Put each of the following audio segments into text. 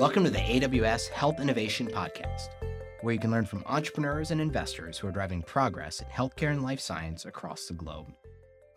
Welcome to the AWS Health Innovation Podcast, where you can learn from entrepreneurs and investors who are driving progress in healthcare and life science across the globe.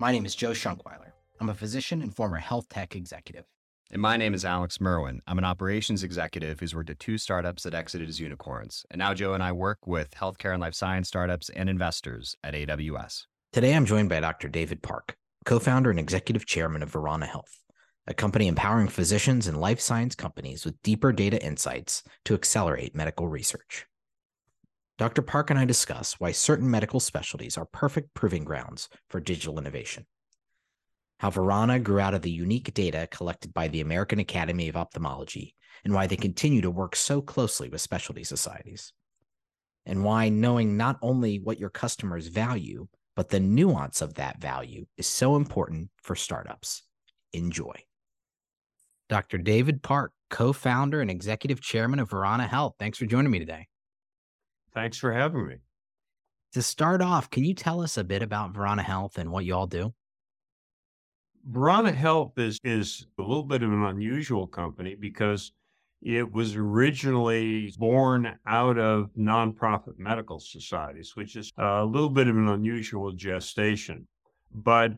My name is Joe Shonkwiler. I'm a physician and former health tech executive. And my name is Alex Merwin. I'm an operations executive who's worked at two startups that exited as unicorns. And now Joe and I work with healthcare and life science startups and investors at AWS. Today, I'm joined by Dr. David Parke, co founder and executive chairman of Verana Health, a company empowering physicians and life science companies with deeper data insights to accelerate medical research. Dr. Parke and I discuss why certain medical specialties are perfect proving grounds for digital innovation how Verana grew out of the unique data collected by the American Academy of Ophthalmology, and why they continue to work so closely with specialty societies. And why knowing not only what your customers value, but the nuance of that value is so important for startups. Enjoy. Dr. David Parke, co founder and executive chairman of Verana Health. Thanks for joining me today. Thanks for having me. To start off, can you tell us a bit about Verana Health and what you all do? Verana Health is is a little bit of an unusual company because it was originally born out of nonprofit medical societies, which is a little bit of an unusual gestation. But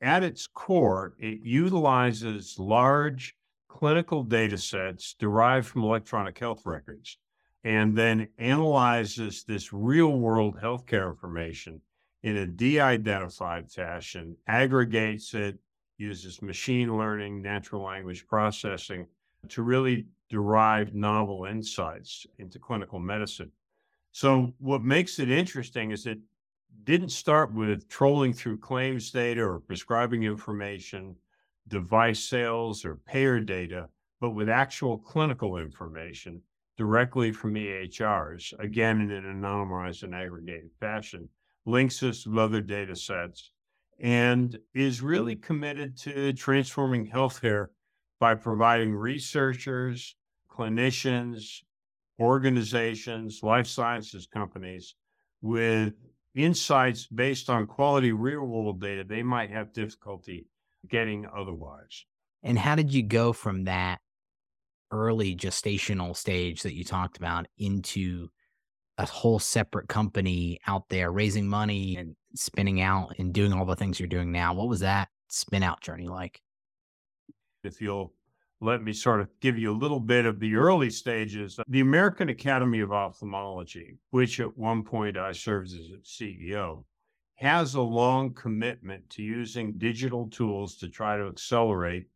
at its core, it utilizes large clinical data sets derived from electronic health records and then analyzes this real world healthcare information in a de identified fashion, aggregates it, uses machine learning, natural language processing to really derive novel insights into clinical medicine. So, what makes it interesting is it didn't start with trolling through claims data or prescribing information, device sales, or payer data, but with actual clinical information directly from EHRs, again in an anonymized and aggregated fashion, links us with other data sets and is really committed to transforming healthcare by providing researchers, clinicians, organizations, life sciences companies with insights based on quality real world data they might have difficulty getting otherwise. And how did you go from that early gestational stage that you talked about into a whole separate company out there raising money and spinning out and doing all the things you're doing now. What was that spin out journey like? If you'll let me sort of give you a little bit of the early stages. The American Academy of Ophthalmology, which at one point I served as its CEO, has a long commitment to using digital tools to try to accelerate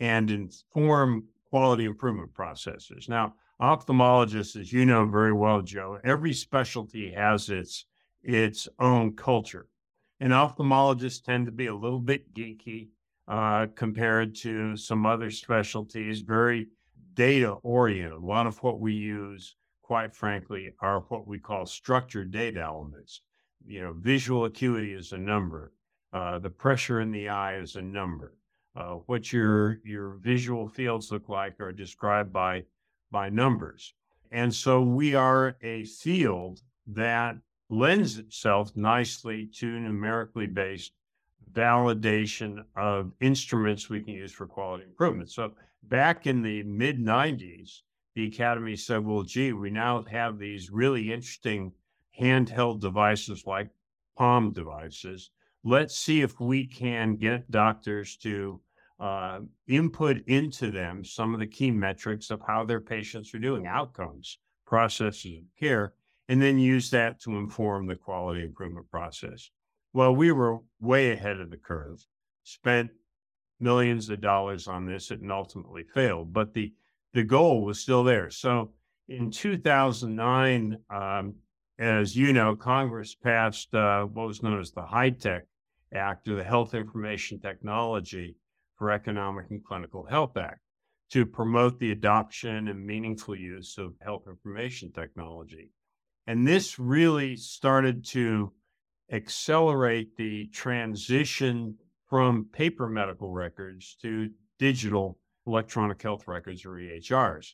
and inform quality improvement processes. Now, ophthalmologists, as you know very well, Joe, every specialty has its its own culture. And ophthalmologists tend to be a little bit geeky uh, compared to some other specialties, very data oriented. A lot of what we use, quite frankly, are what we call structured data elements. You know, visual acuity is a number, uh, the pressure in the eye is a number. Uh, what your your visual fields look like are described by by numbers. And so we are a field that lends itself nicely to numerically based validation of instruments we can use for quality improvement. So back in the mid 90s, the Academy said, well, gee, we now have these really interesting handheld devices like palm devices. Let's see if we can get doctors to uh, input into them some of the key metrics of how their patients are doing, outcomes, processes of care, and then use that to inform the quality improvement process. Well, we were way ahead of the curve, spent millions of dollars on this and ultimately failed, but the, the goal was still there. So in 2009, um, as you know, Congress passed uh, what was known as the HITECH Act or the Health Information Technology for Economic and Clinical Health Act to promote the adoption and meaningful use of health information technology. And this really started to accelerate the transition from paper medical records to digital electronic health records or EHRs.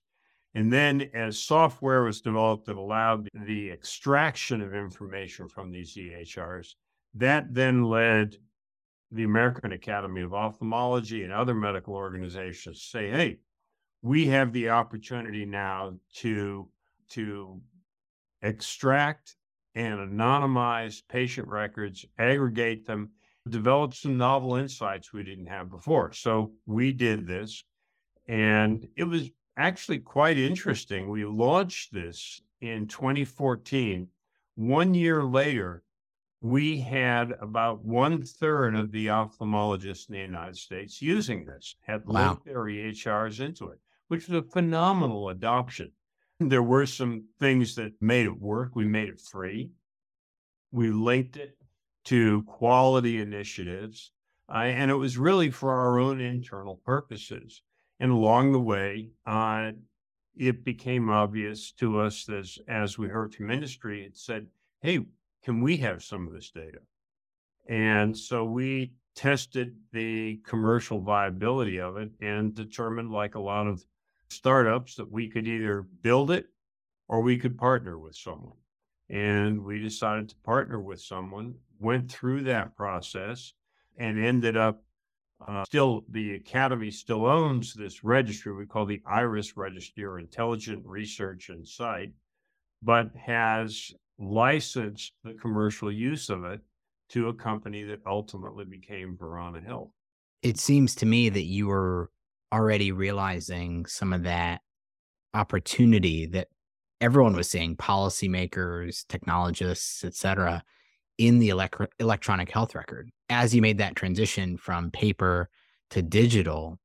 And then, as software was developed that allowed the extraction of information from these EHRs, that then led the American Academy of Ophthalmology and other medical organizations to say, hey, we have the opportunity now to to extract and anonymize patient records, aggregate them, develop some novel insights we didn't have before. So we did this, and it was actually quite interesting. We launched this in 2014. One year later, we had about one third of the ophthalmologists in the United States using this, had Wow. linked their EHRs into it, which was a phenomenal adoption. There were some things that made it work. We made it free. We linked it to quality initiatives, uh, and it was really for our own internal purposes. And along the way, uh, it became obvious to us as as we heard from industry, it said, "Hey, can we have some of this data?" And so we tested the commercial viability of it and determined, like a lot of startups, that we could either build it or we could partner with someone. And we decided to partner with someone, went through that process, and ended up uh, still, the Academy still owns this registry we call the IRIS Registry or Intelligent Research and Insight, but has licensed the commercial use of it to a company that ultimately became Verana Health. It seems to me that you were already realizing some of that opportunity that everyone was seeing, policymakers, technologists, et cetera, in the elec- electronic health record. As you made that transition from paper to digital,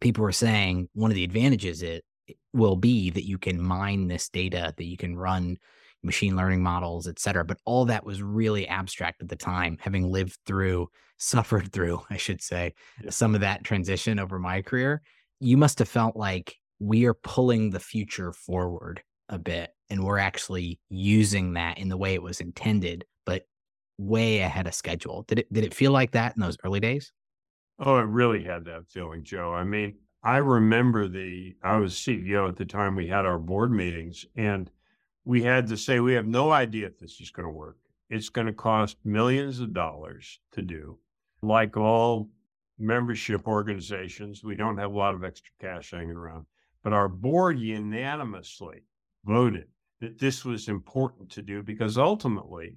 people were saying one of the advantages it it will be that you can mine this data, that you can run machine learning models, et cetera. But all that was really abstract at the time, having lived through, suffered through, I should say, Yeah. some of that transition over my career. You must have felt like we are pulling the future forward a bit and we're actually using that in the way it was intended, way ahead of schedule. Did it did it feel like that in those early days? Oh, it really had that feeling, Joe. I mean, I remember the, I was CEO at the time we had our board meetings, and we had to say, we have no idea if this is going to work. It's going to cost millions of dollars to do. Like all membership organizations, we don't have a lot of extra cash hanging around, but our board unanimously voted that this was important to do because ultimately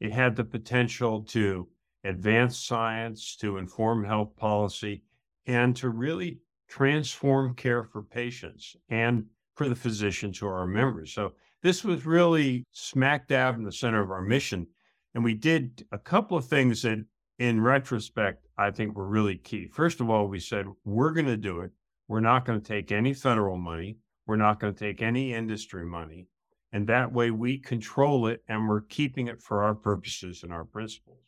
it had the potential to advance science, to inform health policy, and to really transform care for patients and for the physicians who are our members. So this was really smack dab in the center of our mission. And we did a couple of things that, in retrospect, I think were really key. First of all, we said, we're going to do it. We're not going to take any federal money. We're not going to take any industry money. And that way we control it and we're keeping it for our purposes and our principles.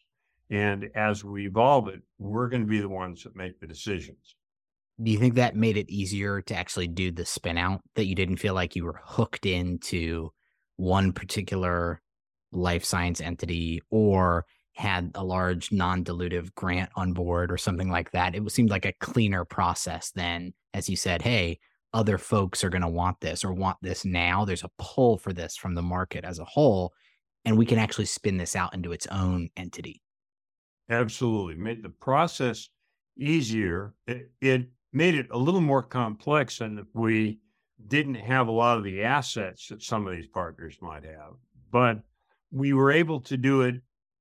And as we evolve it, we're going to be the ones that make the decisions. Do you think that made it easier to actually do the spin out that you didn't feel like you were hooked into one particular life science entity or had a large non-dilutive grant on board or something like that? It seemed like a cleaner process than as you said, hey, other folks are going to want this or want this now. There's a pull for this from the market as a whole, and we can actually spin this out into its own entity. Absolutely. Made the process easier. It, it made it a little more complex and we didn't have a lot of the assets that some of these partners might have. But we were able to do it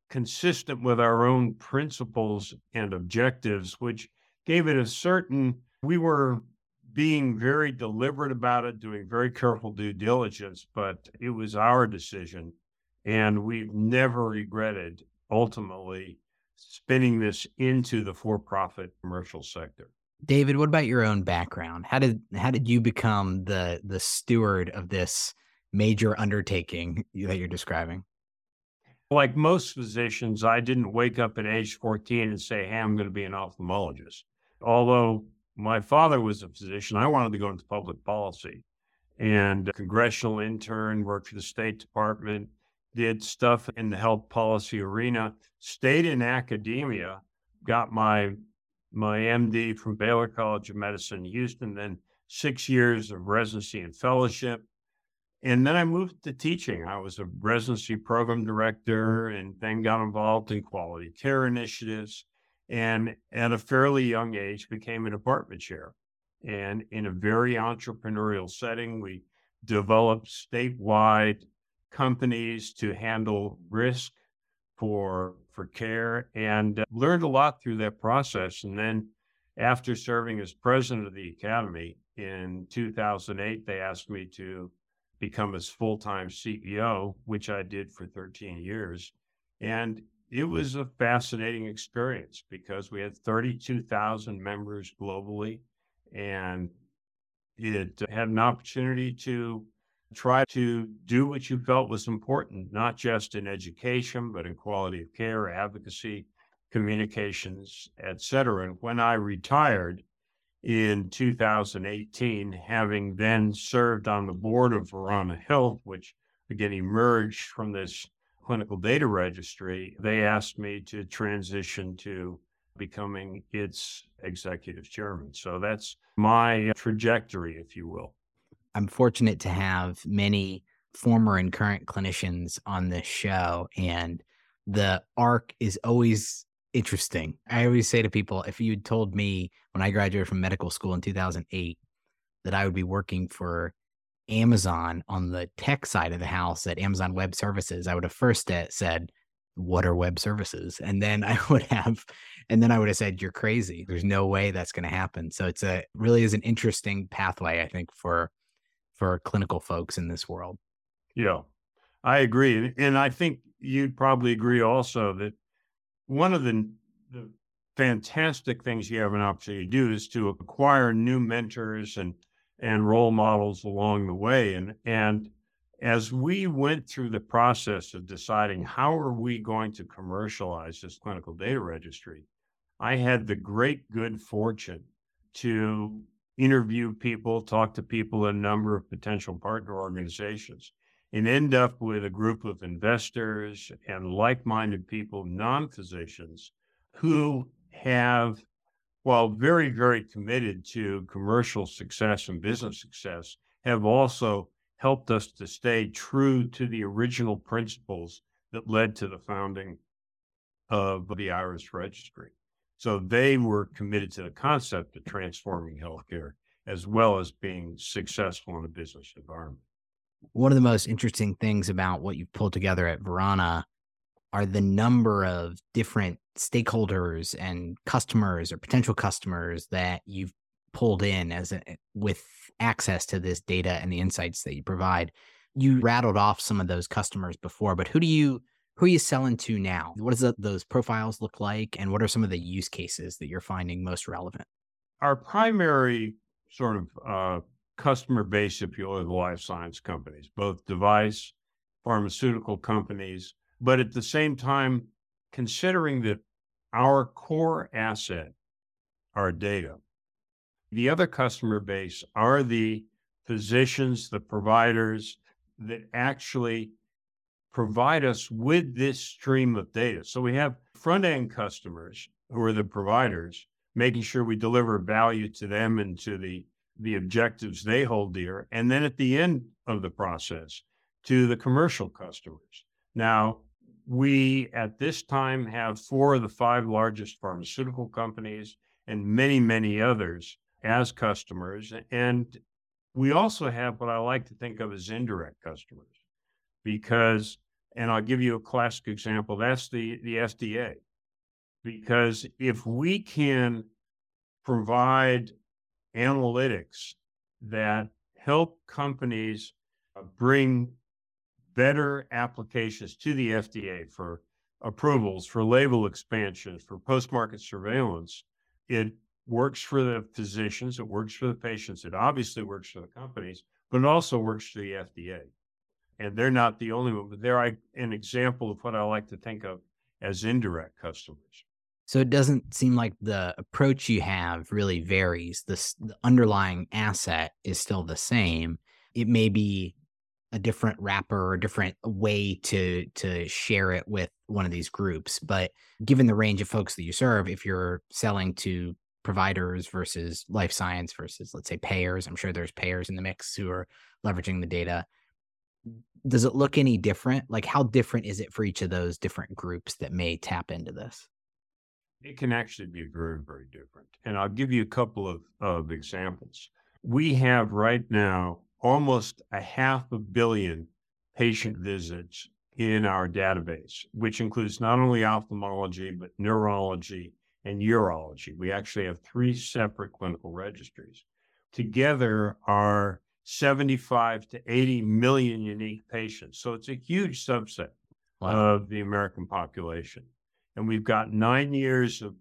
consistent with our own principles and objectives, which gave it a certain, we were being very deliberate about it, doing very careful due diligence, but it was our decision. And we've never regretted ultimately spinning this into the for-profit commercial sector. David, what about your own background? How did how did you become the the steward of this major undertaking that you're describing? Like most physicians, I didn't wake up at age 14 and say, Hey, I'm going to be an ophthalmologist. Although my father was a physician, I wanted to go into public policy and congressional intern, worked for the State Department, did stuff in the health policy arena, stayed in academia, got my my MD from Baylor College of Medicine in Houston, then six years of residency and fellowship. And then I moved to teaching. I was a residency program director and then got involved in quality care initiatives. And at a fairly young age, became a department chair. And in a very entrepreneurial setting, we developed statewide companies to handle risk for for care and uh, learned a lot through that process and then after serving as president of the academy in 2008 they asked me to become its full-time ceo which i did for 13 years and it was a fascinating experience because we had 32,000 members globally and it uh, had an opportunity to try to do what you felt was important, not just in education, but in quality of care, advocacy, communications, et cetera. And when I retired in 2018, having then served on the board of Verana Health, which again emerged from this clinical data registry, they asked me to transition to becoming its executive chairman. So that's my trajectory, if you will. I'm fortunate to have many former and current clinicians on this show, and the arc is always interesting. I always say to people, if you'd told me when I graduated from medical school in 2008 that I would be working for Amazon on the tech side of the house at Amazon Web Services, I would have first said, What are web services? And then I would have, and then I would have said, You're crazy. There's no way that's going to happen. So it's a really is an interesting pathway, I think, for for clinical folks in this world. Yeah, I agree. And I think you'd probably agree also that one of the, the fantastic things you have an opportunity to do is to acquire new mentors and and role models along the way. And and as we went through the process of deciding how are we going to commercialize this clinical data registry, I had the great good fortune to interview people, talk to people a number of potential partner organizations, and end up with a group of investors and like minded people, non physicians, who have, while very, very committed to commercial success and mm-hmm. business success, have also helped us to stay true to the original principles that led to the founding of the IRIS registry. So they were committed to the concept of transforming healthcare as well as being successful in a business environment. One of the most interesting things about what you've pulled together at Verana are the number of different stakeholders and customers or potential customers that you've pulled in as a, with access to this data and the insights that you provide. You rattled off some of those customers before, but who do you who are you selling to now? What does those profiles look like, and what are some of the use cases that you're finding most relevant? Our primary sort of uh, customer base, if you will, of the life science companies, both device, pharmaceutical companies, but at the same time, considering that our core asset, our data, the other customer base are the physicians, the providers that actually provide us with this stream of data. So we have front end customers who are the providers, making sure we deliver value to them and to the the objectives they hold dear. And then at the end of the process, to the commercial customers. Now, we at this time have four of the five largest pharmaceutical companies and many, many others as customers. And we also have what I like to think of as indirect customers because and I'll give you a classic example. That's the, the FDA. Because if we can provide analytics that help companies uh, bring better applications to the FDA for approvals, for label expansions, for post market surveillance, it works for the physicians, it works for the patients, it obviously works for the companies, but it also works for the FDA and they're not the only one, but they're an example of what I like to think of as indirect customers. So it doesn't seem like the approach you have really varies. This, the underlying asset is still the same. It may be a different wrapper or a different way to to share it with one of these groups. But given the range of folks that you serve, if you're selling to providers versus life science versus let's say payers, I'm sure there's payers in the mix who are leveraging the data does it look any different? Like how different is it for each of those different groups that may tap into this? it can actually be very, very different. And I'll give you a couple of, of examples. We have right now almost a half a billion patient visits in our database, which includes not only ophthalmology, but neurology and urology. We actually have three separate clinical registries. Together are 75 to 80 million unique patients. So it's a huge subset wow. of the American population. And we've got nine years of,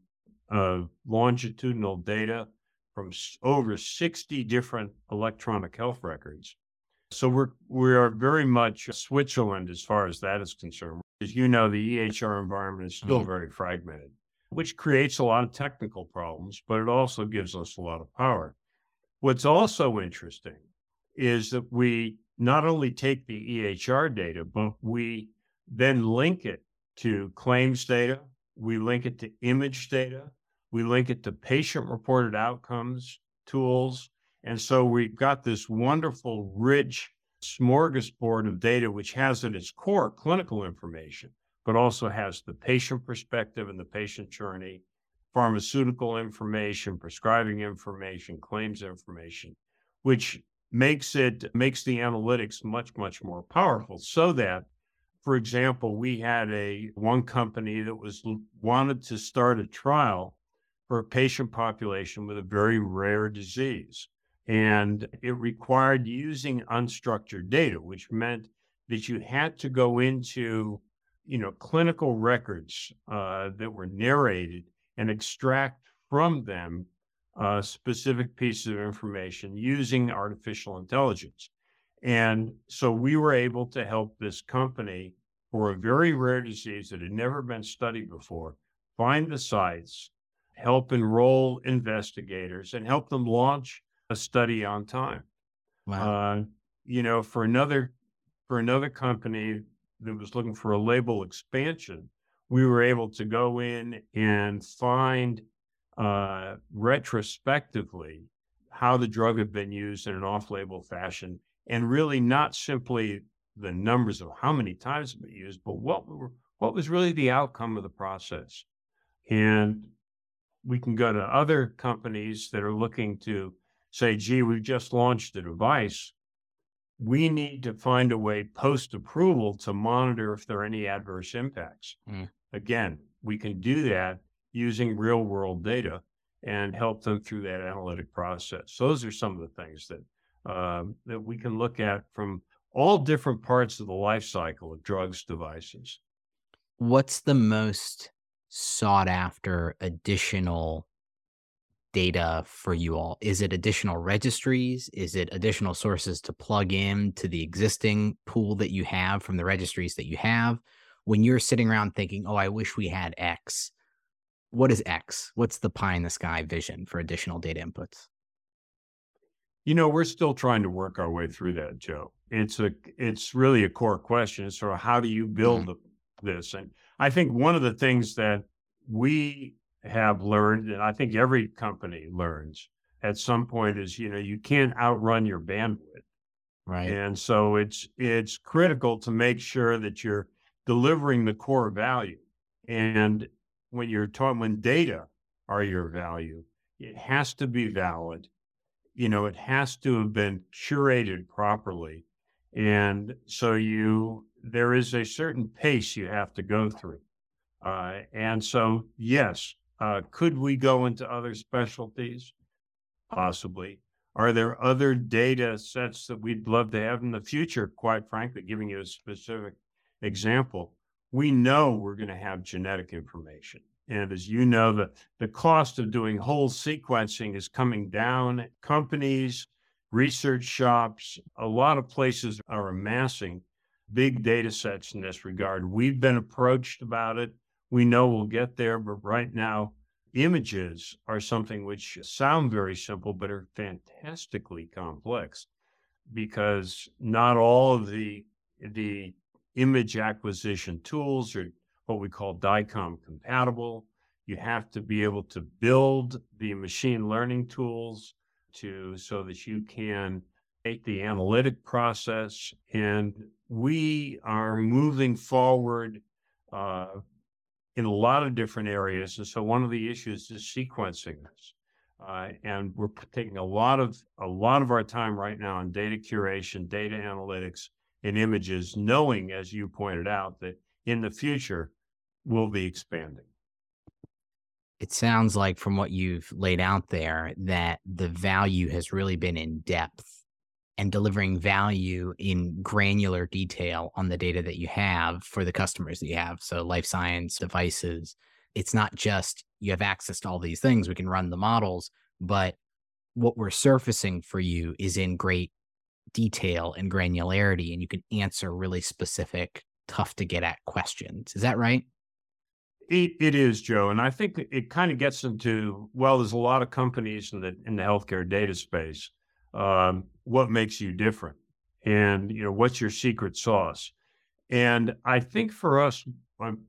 of longitudinal data from over 60 different electronic health records. So we're we are very much Switzerland as far as that is concerned. As you know, the EHR environment is still mm-hmm. very fragmented, which creates a lot of technical problems, but it also gives us a lot of power. What's also interesting is that we not only take the EHR data, but we then link it to claims data, we link it to image data, we link it to patient reported outcomes tools. And so we've got this wonderful, rich smorgasbord of data, which has at its core clinical information, but also has the patient perspective and the patient journey, pharmaceutical information, prescribing information, claims information, which makes it makes the analytics much much more powerful so that for example we had a one company that was wanted to start a trial for a patient population with a very rare disease and it required using unstructured data which meant that you had to go into you know clinical records uh, that were narrated and extract from them uh, specific pieces of information using artificial intelligence. And so we were able to help this company for a very rare disease that had never been studied before find the sites, help enroll investigators, and help them launch a study on time. Wow. Uh, you know, for another for another company that was looking for a label expansion, we were able to go in and find uh, retrospectively how the drug had been used in an off-label fashion, and really not simply the numbers of how many times it been used, but what were, what was really the outcome of the process. And we can go to other companies that are looking to say, gee, we've just launched a device. We need to find a way post approval to monitor if there are any adverse impacts. Mm. Again, we can do that using real world data and help them through that analytic process. those are some of the things that um, that we can look at from all different parts of the life cycle of drugs devices. What's the most sought after additional data for you all? Is it additional registries? Is it additional sources to plug in to the existing pool that you have from the registries that you have? When you're sitting around thinking, oh, I wish we had X, what is X? What's the pie in the sky vision for additional data inputs? You know, we're still trying to work our way through that, Joe. It's a it's really a core question. So how do you build mm-hmm. this? And I think one of the things that we have learned, and I think every company learns at some point, is you know you can't outrun your bandwidth, right? And so it's it's critical to make sure that you're delivering the core value. And when you're talking when data are your value, it has to be valid. You know, it has to have been curated properly. And so you there is a certain pace you have to go through. Uh, and so, yes, uh, could we go into other specialties? Possibly. Are there other data sets that we'd love to have in the future? Quite frankly, giving you a specific example, we know we're going to have genetic information. And as you know, the, the cost of doing whole sequencing is coming down. Companies, research shops, a lot of places are amassing big data sets in this regard. We've been approached about it. We know we'll get there, but right now, images are something which sound very simple, but are fantastically complex because not all of the the image acquisition tools are what we call DICOM compatible. You have to be able to build the machine learning tools to so that you can the analytic process. And we are moving forward uh, in a lot of different areas. And so one of the issues is sequencing this. Uh, and we're taking a lot of a lot of our time right now on data curation, data analytics, and images, knowing, as you pointed out, that in the future we'll be expanding. It sounds like from what you've laid out there that the value has really been in depth and delivering value in granular detail on the data that you have for the customers that you have. So, life science devices, it's not just you have access to all these things, we can run the models, but what we're surfacing for you is in great detail and granularity, and you can answer really specific, tough to get at questions. Is that right? It, it is, Joe, and I think it kind of gets into well. There's a lot of companies in the in the healthcare data space um, what makes you different and you know what's your secret sauce? And i think for us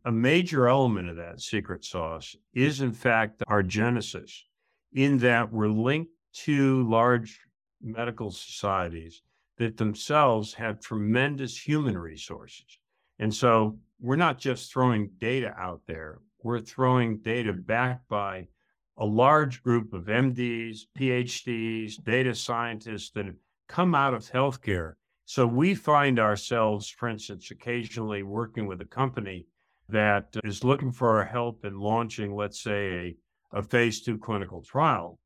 a major element of that secret sauce is in fact our genesis in that we're linked to large medical societies that themselves have tremendous human resources. And so we're not just throwing data out there we're throwing data backed by a large group of MDs, PhDs, data scientists that have come out of healthcare. So we find ourselves, for instance, occasionally working with a company that is looking for our help in launching, let's say, a, a phase two clinical trial.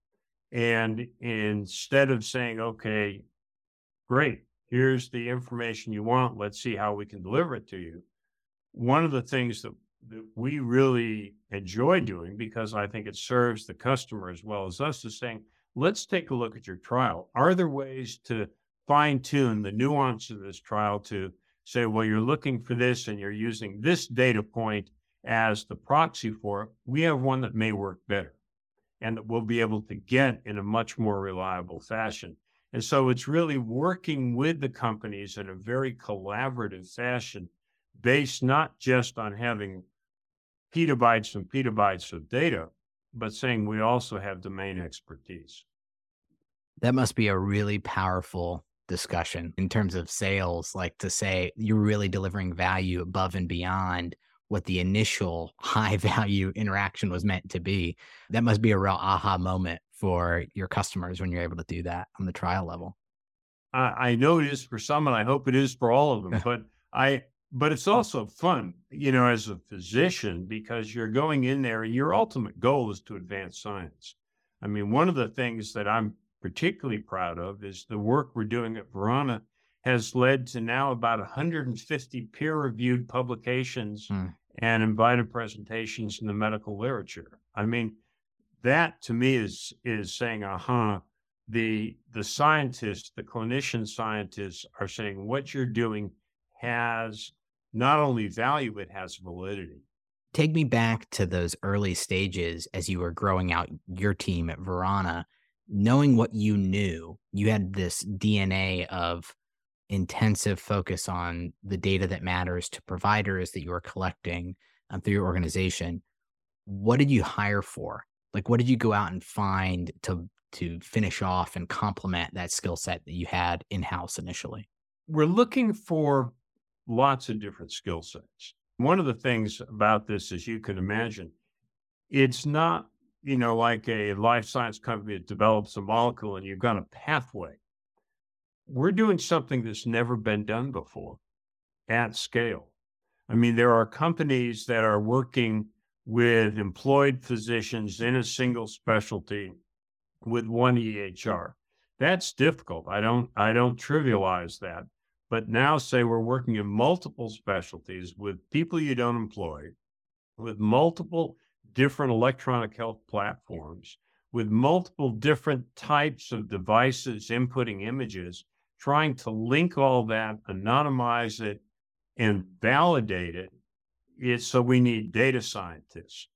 And instead of saying, okay, great, here's the information you want, let's see how we can deliver it to you. One of the things that that we really enjoy doing because I think it serves the customer as well as us is saying, let's take a look at your trial. Are there ways to fine tune the nuance of this trial to say, well, you're looking for this and you're using this data point as the proxy for it? We have one that may work better and that we'll be able to get in a much more reliable fashion. And so it's really working with the companies in a very collaborative fashion based not just on having petabytes and petabytes of data, but saying we also have domain expertise. That must be a really powerful discussion in terms of sales, like to say you're really delivering value above and beyond what the initial high value interaction was meant to be. That must be a real aha moment for your customers when you're able to do that on the trial level. I, I know it is for some, and I hope it is for all of them. but I but it's also fun, you know, as a physician, because you're going in there and your ultimate goal is to advance science. I mean, one of the things that I'm particularly proud of is the work we're doing at Verana has led to now about 150 peer reviewed publications mm. and invited presentations in the medical literature. I mean, that to me is is saying, aha, uh-huh, the the scientists, the clinician scientists are saying what you're doing has not only value, it has validity. Take me back to those early stages as you were growing out your team at Verana, knowing what you knew, you had this DNA of intensive focus on the data that matters to providers that you were collecting um, through your organization. What did you hire for? Like, what did you go out and find to to finish off and complement that skill set that you had in house initially? We're looking for lots of different skill sets. One of the things about this, as you can imagine, it's not, you know, like a life science company that develops a molecule and you've got a pathway. We're doing something that's never been done before at scale. I mean, there are companies that are working with employed physicians in a single specialty with one EHR. That's difficult. I don't I don't trivialize that. But now, say we're working in multiple specialties with people you don't employ, with multiple different electronic health platforms, with multiple different types of devices inputting images, trying to link all that, anonymize it, and validate it. It's, so we need data scientists.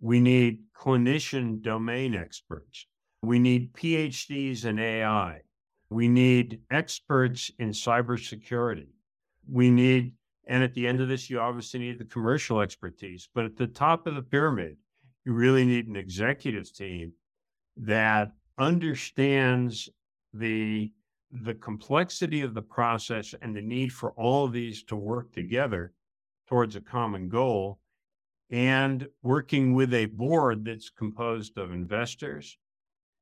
We need clinician domain experts. We need PhDs in AI. We need experts in cybersecurity. We need, and at the end of this, you obviously need the commercial expertise. But at the top of the pyramid, you really need an executive team that understands the the complexity of the process and the need for all of these to work together towards a common goal and working with a board that's composed of investors.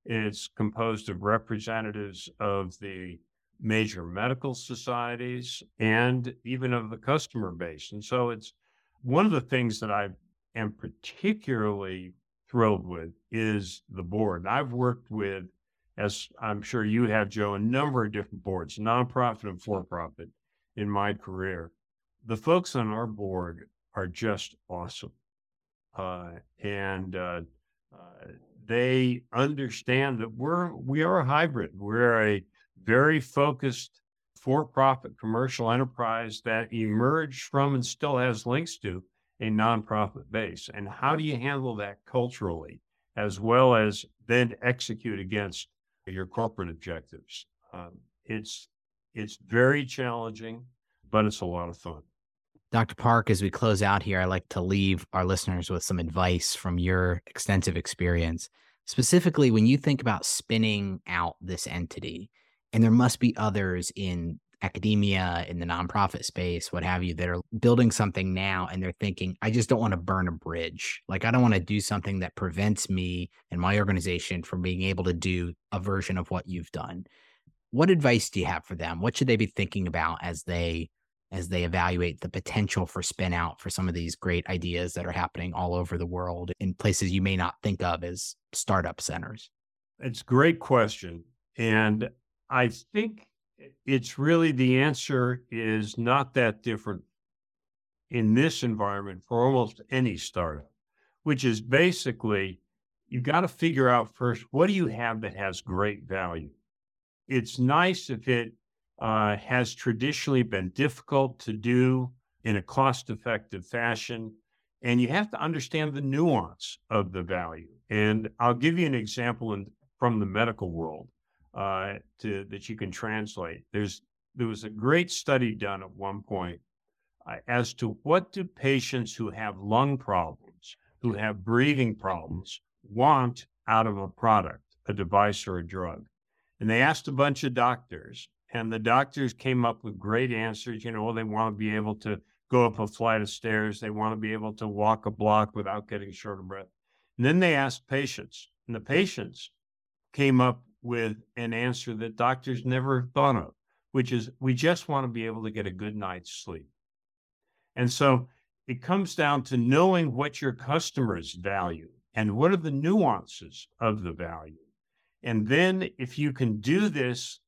It's composed of representatives of the major medical societies and even of the customer base. And so it's one of the things that I am particularly thrilled with is the board. I've worked with, as I'm sure you have, Joe, a number of different boards, nonprofit and for profit, in my career. The folks on our board are just awesome. Uh, and uh, uh, they understand that we're we are a hybrid. We're a very focused for-profit commercial enterprise that emerged from and still has links to a nonprofit base. And how do you handle that culturally, as well as then execute against your corporate objectives? Um, it's it's very challenging, but it's a lot of fun. Dr. Parke, as we close out here, I like to leave our listeners with some advice from your extensive experience. Specifically, when you think about spinning out this entity, and there must be others in academia, in the nonprofit space, what have you, that are building something now and they're thinking, I just don't want to burn a bridge. Like, I don't want to do something that prevents me and my organization from being able to do a version of what you've done. What advice do you have for them? What should they be thinking about as they as they evaluate the potential for spin out for some of these great ideas that are happening all over the world in places you may not think of as startup centers? It's a great question. And I think it's really the answer is not that different in this environment for almost any startup, which is basically you've got to figure out first what do you have that has great value. It's nice if it uh, has traditionally been difficult to do in a cost effective fashion. And you have to understand the nuance of the value. And I'll give you an example in, from the medical world uh, to, that you can translate. There's there was a great study done at one point uh, as to what do patients who have lung problems, who have breathing problems, want out of a product, a device, or a drug. And they asked a bunch of doctors, and the doctors came up with great answers. You know, they want to be able to go up a flight of stairs, they want to be able to walk a block without getting short of breath. And then they asked patients, and the patients came up with an answer that doctors never thought of, which is we just want to be able to get a good night's sleep. And so it comes down to knowing what your customers value and what are the nuances of the value. And then if you can do this,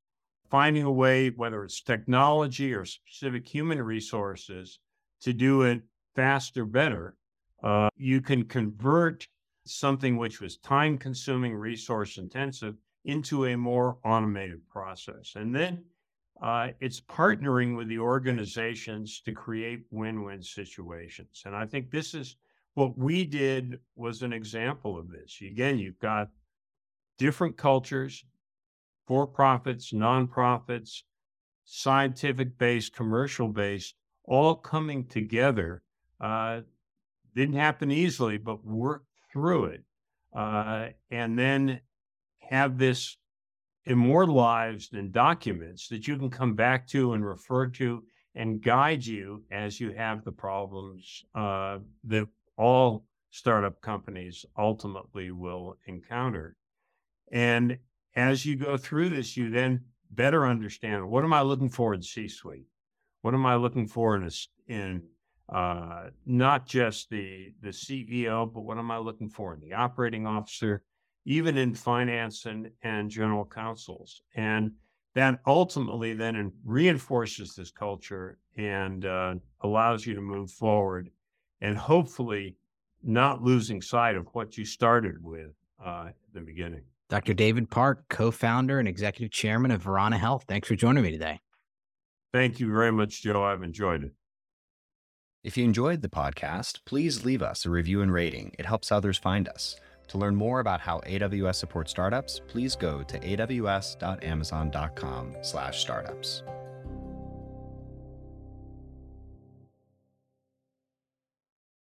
finding a way, whether it's technology or specific human resources, to do it faster, better, uh, you can convert something which was time consuming, resource intensive into a more automated process. And then uh, it's partnering with the organizations to create win-win situations. And I think this is what we did was an example of this. Again, you've got different cultures, for profits, nonprofits, scientific based, commercial based, all coming together. Uh, didn't happen easily, but worked through it. Uh, and then have this immortalized in documents that you can come back to and refer to and guide you as you have the problems uh, that all startup companies ultimately will encounter. And as you go through this, you then better understand what am I looking for in C-suite? What am I looking for in a, in uh, not just the the CEO, but what am I looking for in the operating officer, even in finance and, and general counsels. And that ultimately then reinforces this culture and uh, allows you to move forward and hopefully not losing sight of what you started with uh, at the beginning. Dr. David Parke, co founder and executive chairman of Verana Health. Thanks for joining me today. Thank you very much, Joe. I've enjoyed it. If you enjoyed the podcast, please leave us a review and rating. It helps others find us. To learn more about how AWS supports startups, please go to aws.amazon.com/startups.